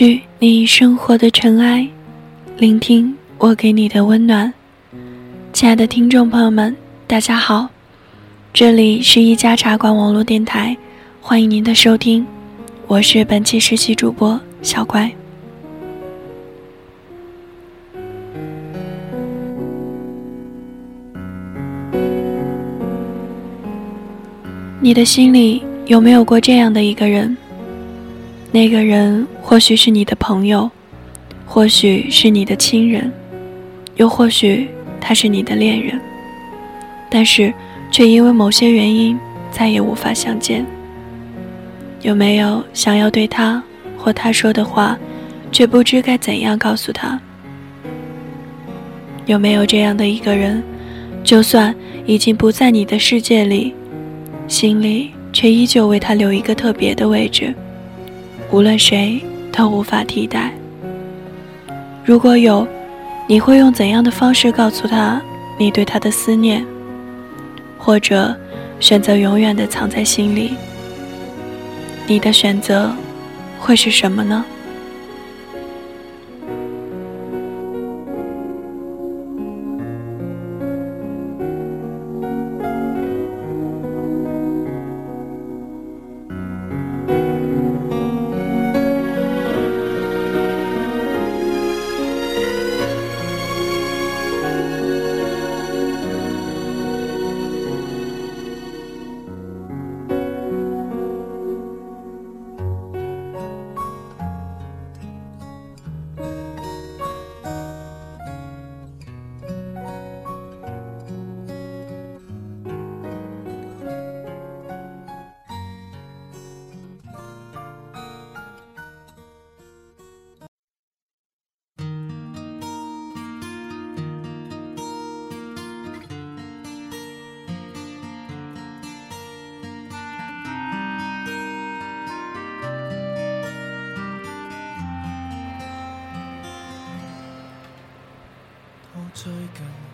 去你生活的尘埃，聆听我给你的温暖。亲爱的听众朋友们，大家好，这里是一家茶馆网络电台，欢迎您的收听，我是本期实习主播小乖。你的心里有没有过这样的一个人？那个人或许是你的朋友，或许是你的亲人，又或许他是你的恋人，但是却因为某些原因再也无法相见。有没有想要对他或他说的话，却不知该怎样告诉他？有没有这样的一个人，就算已经不在你的世界里，心里却依旧为他留一个特别的位置？无论谁都无法替代。如果有，你会用怎样的方式告诉他你对他的思念？或者选择永远的藏在心里？你的选择会是什么呢？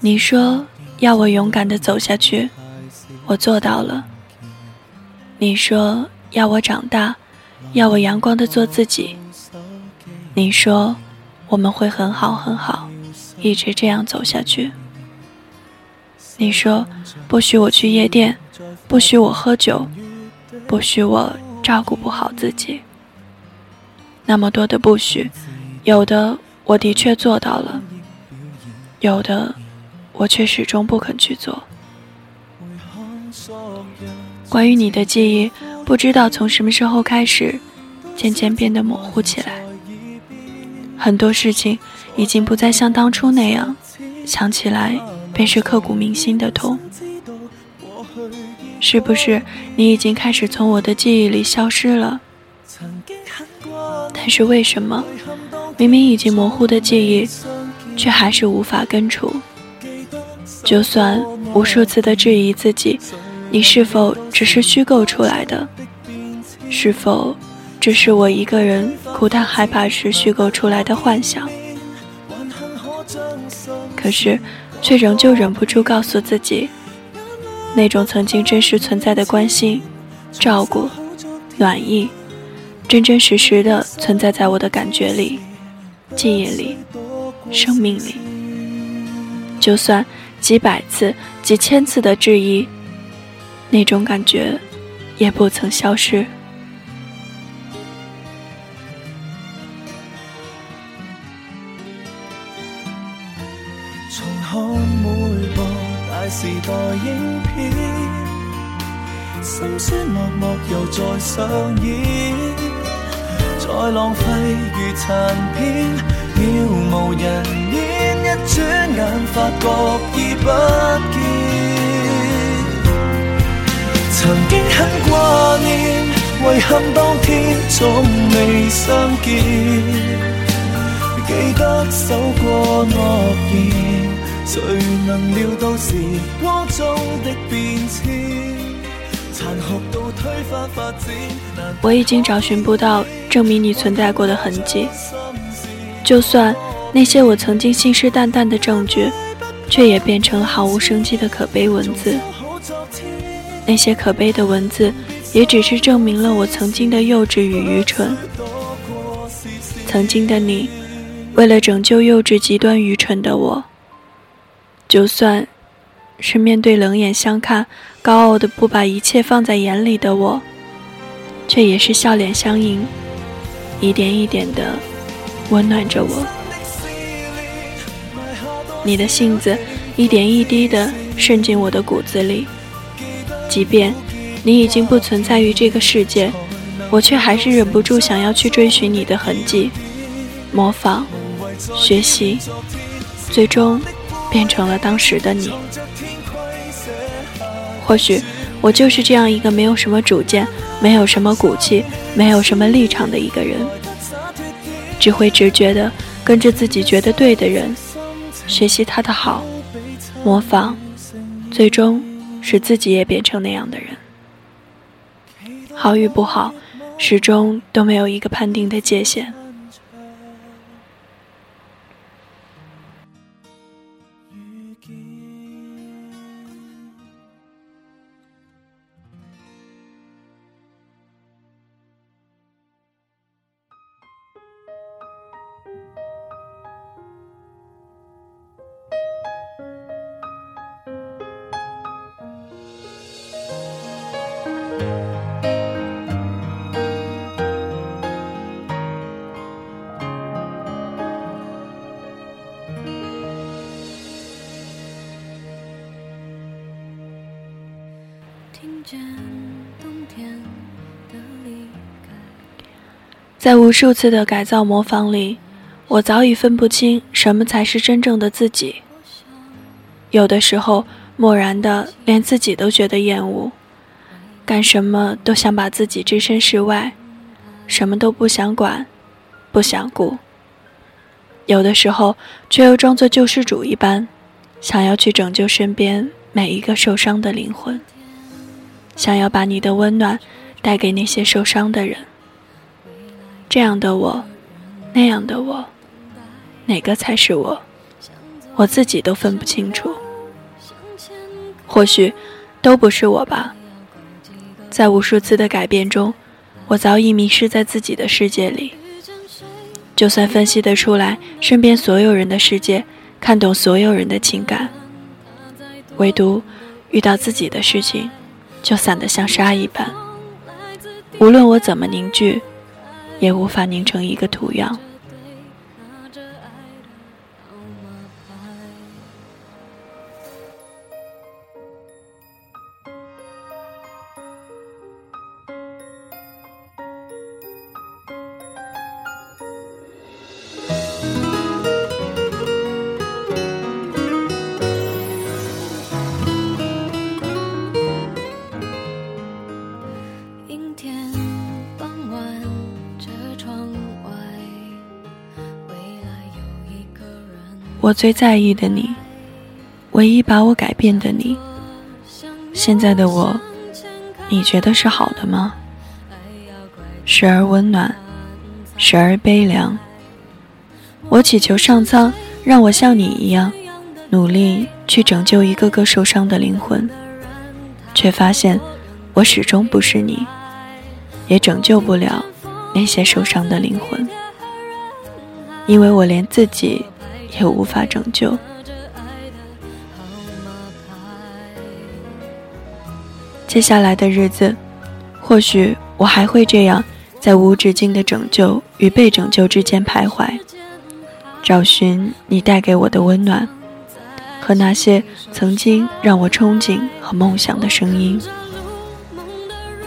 你说要我勇敢的走下去，我做到了。你说要我长大，要我阳光的做自己。你说我们会很好很好，一直这样走下去。你说不许我去夜店，不许我喝酒，不许我照顾不好自己。那么多的不许，有的我的确做到了。有的，我却始终不肯去做。关于你的记忆，不知道从什么时候开始，渐渐变得模糊起来。很多事情已经不再像当初那样，想起来便是刻骨铭心的痛。是不是你已经开始从我的记忆里消失了？但是为什么，明明已经模糊的记忆？却还是无法根除。就算无数次的质疑自己，你是否只是虚构出来的？是否只是我一个人孤单害怕时虚构出来的幻想？可是，却仍旧忍不住告诉自己，那种曾经真实存在的关心、照顾、暖意，真真实实的存在在我的感觉里、记忆里。生命里，就算几百次、几千次的质疑，那种感觉也不曾消失。重看每部大时代影片，心酸落寞又再上演，再浪费如残片。渺无人烟，一转眼发觉已不见。曾经很挂念，遗憾当天总未相见。记得守过诺言，谁能料到时光中的变迁，残酷到推翻发展。我已经找寻不到证明你存在过的痕迹。就算那些我曾经信誓旦旦的证据，却也变成了毫无生机的可悲文字。那些可悲的文字，也只是证明了我曾经的幼稚与愚蠢。曾经的你，为了拯救幼稚极端愚蠢的我，就算是面对冷眼相看、高傲的不把一切放在眼里的我，却也是笑脸相迎，一点一点的温暖着我。你的性子一点一滴的渗进我的骨子里，即便你已经不存在于这个世界，我却还是忍不住想要去追寻你的痕迹，模仿、学习，最终变成了当时的你。或许我就是这样一个没有什么主见、没有什么骨气、没有什么立场的一个人，只会直觉的跟着自己觉得对的人。学习他的好，模仿，最终使自己也变成那样的人。好与不好，始终都没有一个判定的界限。在无数次的改造模仿里，我早已分不清什么才是真正的自己。有的时候，漠然的连自己都觉得厌恶，干什么都想把自己置身事外，什么都不想管，不想顾。有的时候，却又装作救世主一般，想要去拯救身边每一个受伤的灵魂，想要把你的温暖带给那些受伤的人。这样的我，那样的我，哪个才是我？我自己都分不清楚。或许都不是我吧。在无数次的改变中，我早已迷失在自己的世界里。就算分析得出来身边所有人的世界，看懂所有人的情感，唯独遇到自己的事情，就散得像沙一般。无论我怎么凝聚。也无法凝成一个图样。我最在意的你，唯一把我改变的你，现在的我，你觉得是好的吗？时而温暖，时而悲凉。我祈求上苍让我像你一样，努力去拯救一个个受伤的灵魂，却发现我始终不是你，也拯救不了那些受伤的灵魂，因为我连自己。也无法拯救。接下来的日子，或许我还会这样，在无止境的拯救与被拯救之间徘徊，找寻你带给我的温暖，和那些曾经让我憧憬和梦想的声音。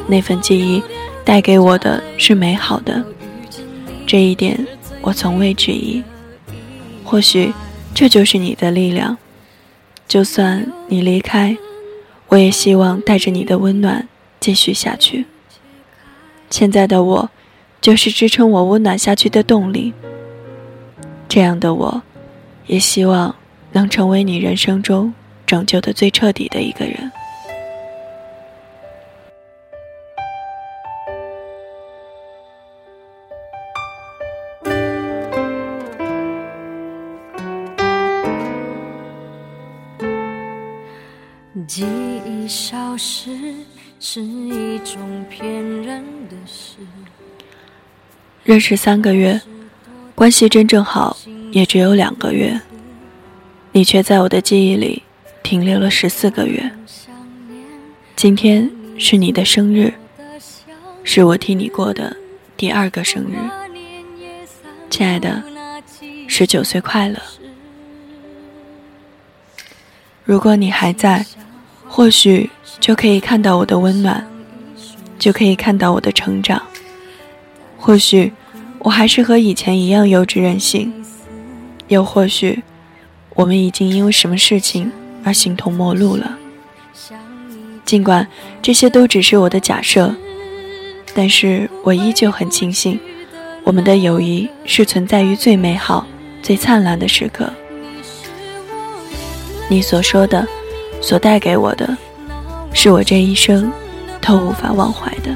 那份记忆带给我的是美好的，这一点我从未质疑。或许，这就是你的力量。就算你离开，我也希望带着你的温暖继续下去。现在的我，就是支撑我温暖下去的动力。这样的我，也希望能成为你人生中拯救的最彻底的一个人。消失是一种骗人的事。认识三个月，关系真正好也只有两个月，你却在我的记忆里停留了十四个月。今天是你的生日，是我替你过的第二个生日，亲爱的，十九岁快乐！如果你还在，或许就可以看到我的温暖，就可以看到我的成长，或许。我还是和以前一样幼稚任性，又或许，我们已经因为什么事情而形同陌路了。尽管这些都只是我的假设，但是我依旧很庆幸，我们的友谊是存在于最美好、最灿烂的时刻。你所说的，所带给我的，是我这一生都无法忘怀的。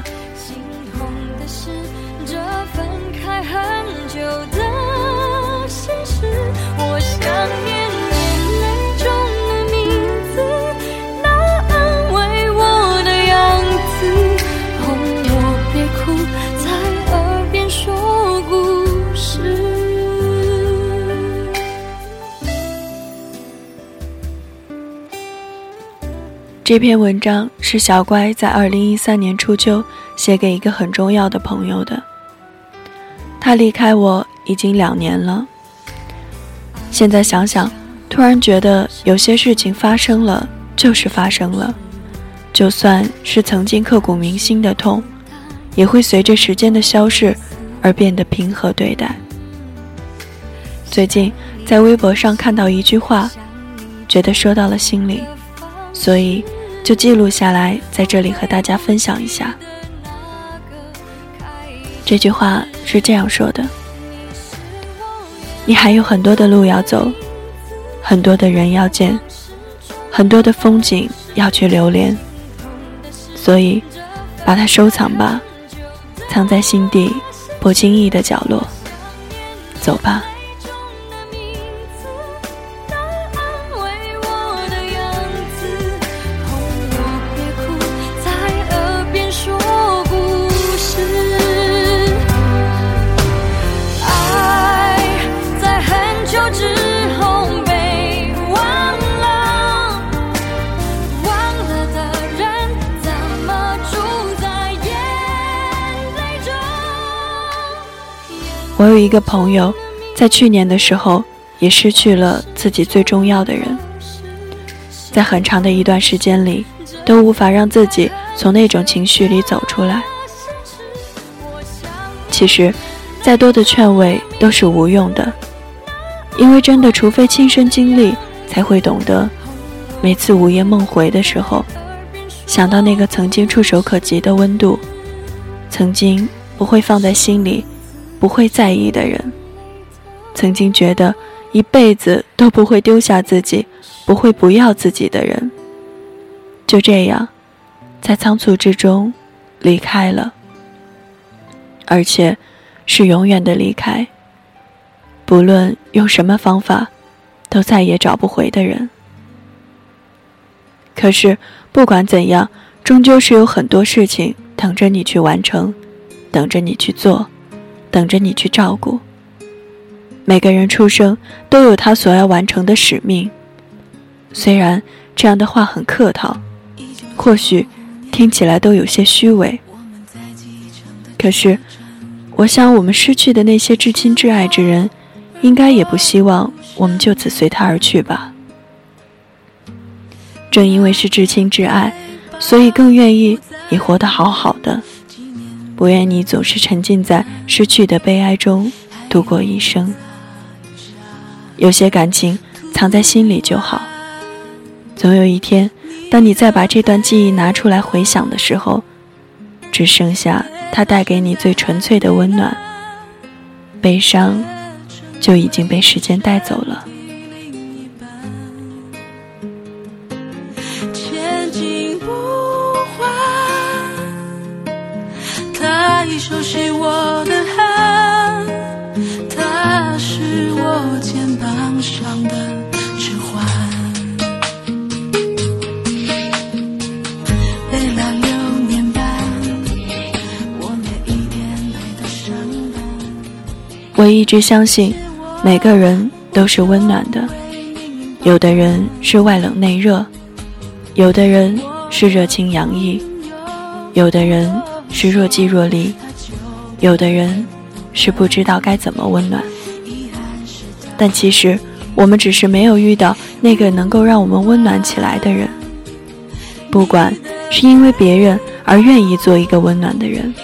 这篇文章是小乖在二零一三年初秋写给一个很重要的朋友的。他离开我已经两年了。现在想想，突然觉得有些事情发生了就是发生了，就算是曾经刻骨铭心的痛，也会随着时间的消逝而变得平和对待。最近在微博上看到一句话，觉得说到了心里。所以，就记录下来，在这里和大家分享一下。这句话是这样说的：“你还有很多的路要走，很多的人要见，很多的风景要去留恋。所以，把它收藏吧，藏在心底不经意的角落。走吧。”我有一个朋友，在去年的时候也失去了自己最重要的人，在很长的一段时间里，都无法让自己从那种情绪里走出来。其实，再多的劝慰都是无用的，因为真的，除非亲身经历，才会懂得。每次午夜梦回的时候，想到那个曾经触手可及的温度，曾经不会放在心里。不会在意的人，曾经觉得一辈子都不会丢下自己、不会不要自己的人，就这样，在仓促之中离开了，而且是永远的离开。不论用什么方法，都再也找不回的人。可是不管怎样，终究是有很多事情等着你去完成，等着你去做。等着你去照顾。每个人出生都有他所要完成的使命，虽然这样的话很客套，或许听起来都有些虚伪。可是，我想我们失去的那些至亲至爱之人，应该也不希望我们就此随他而去吧。正因为是至亲至爱，所以更愿意你活得好好的。不愿你总是沉浸在失去的悲哀中度过一生。有些感情藏在心里就好，总有一天，当你再把这段记忆拿出来回想的时候，只剩下它带给你最纯粹的温暖，悲伤就已经被时间带走了。熟悉我的汗，他是我肩膀上的指环。累了六年半，我每一天累的伤感。唯一直相信，每个人都是温暖的。有的人是外冷内热，有的人是热情洋溢，有的人是若即若离，有的人是不知道该怎么温暖。但其实，我们只是没有遇到那个能够让我们温暖起来的人。不管是因为别人而愿意做一个温暖的人，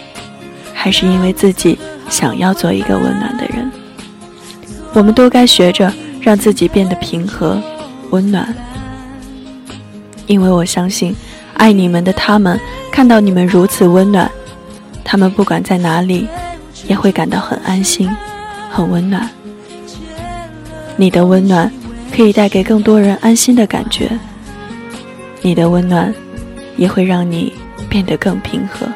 还是因为自己想要做一个温暖的人，我们都该学着。让自己变得平和、温暖，因为我相信，爱你们的他们看到你们如此温暖，他们不管在哪里，也会感到很安心、很温暖。你的温暖可以带给更多人安心的感觉，你的温暖也会让你变得更平和。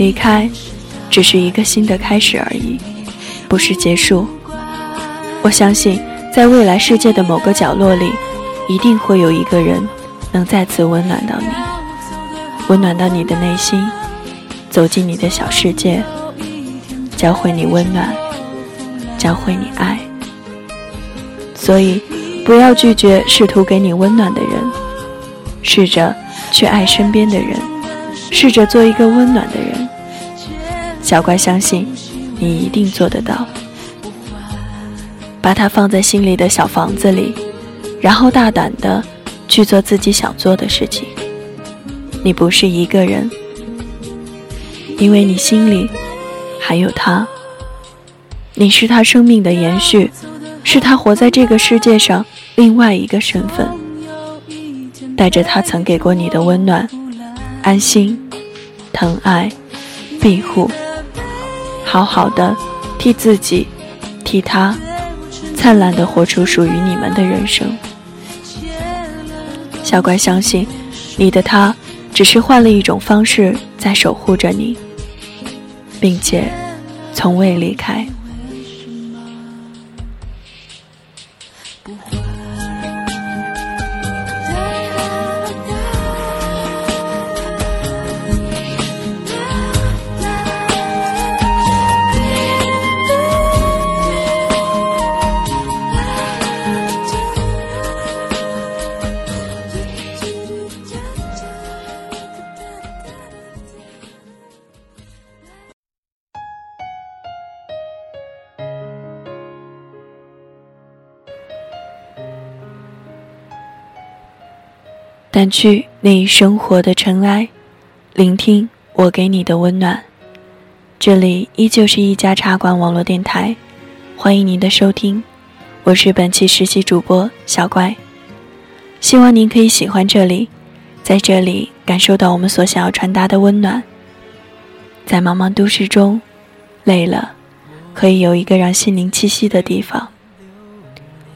离开，只是一个新的开始而已，不是结束。我相信，在未来世界的某个角落里，一定会有一个人能再次温暖到你，温暖到你的内心，走进你的小世界，教会你温暖，教会你爱。所以，不要拒绝试图给你温暖的人，试着去爱身边的人，试着做一个温暖的人。小乖，相信你一定做得到。把它放在心里的小房子里，然后大胆的去做自己想做的事情。你不是一个人，因为你心里还有他。你是他生命的延续，是他活在这个世界上另外一个身份，带着他曾给过你的温暖、安心、疼爱、庇护。好好的，替自己，替他，灿烂的活出属于你们的人生。小乖，相信你的他，只是换了一种方式在守护着你，并且从未离开。掸去你生活的尘埃，聆听我给你的温暖。这里依旧是一家茶馆网络电台，欢迎您的收听，我是本期实习主播小乖。希望您可以喜欢这里，在这里感受到我们所想要传达的温暖。在茫茫都市中，累了，可以有一个让心灵栖息的地方。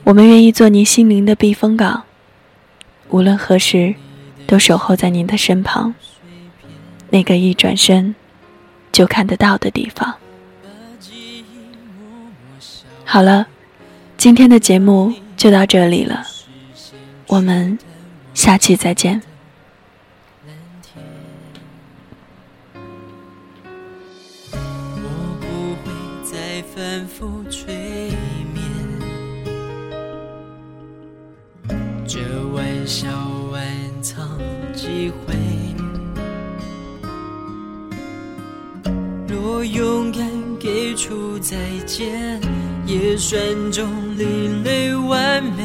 我们愿意做您心灵的避风港。无论何时，都守候在您的身旁。那个一转身就看得到的地方。好了，今天的节目就到这里了，我们下期再见。笑暗藏几回。若勇敢给出再见，也算种另类完美。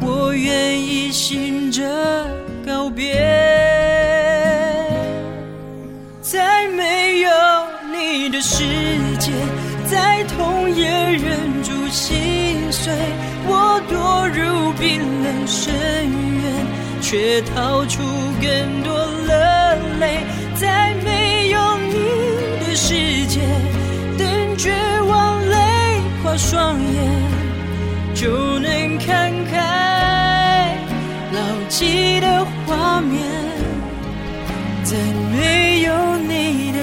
我愿意醒着告别，在没有你的。世界，在痛也忍住心碎。我堕入冰冷深渊，却逃出更多了泪。在没有你的世界，等绝望泪花双眼，就能看开牢记的画面。在没有你的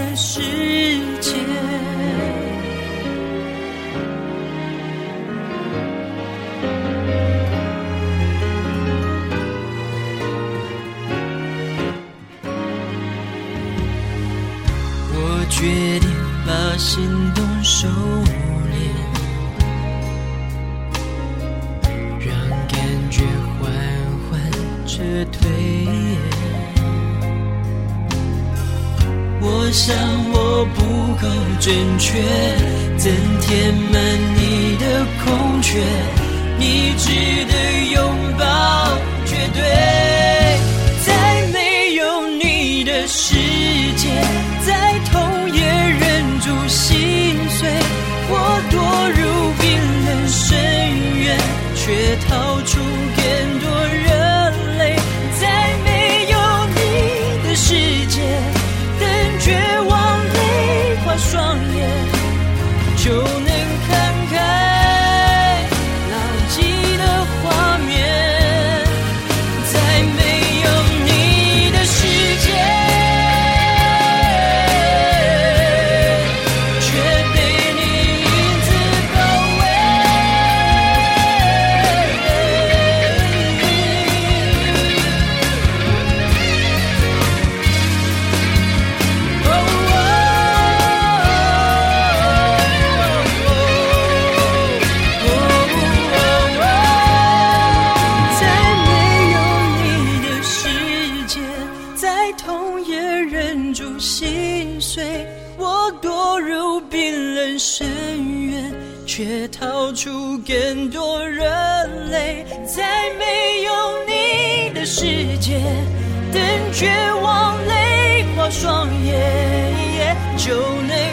够准确，怎填满你的空缺？你值得拥抱，绝对。在没有你的世界，再痛也忍住心碎，我堕入冰冷深渊，却逃出双眼，就能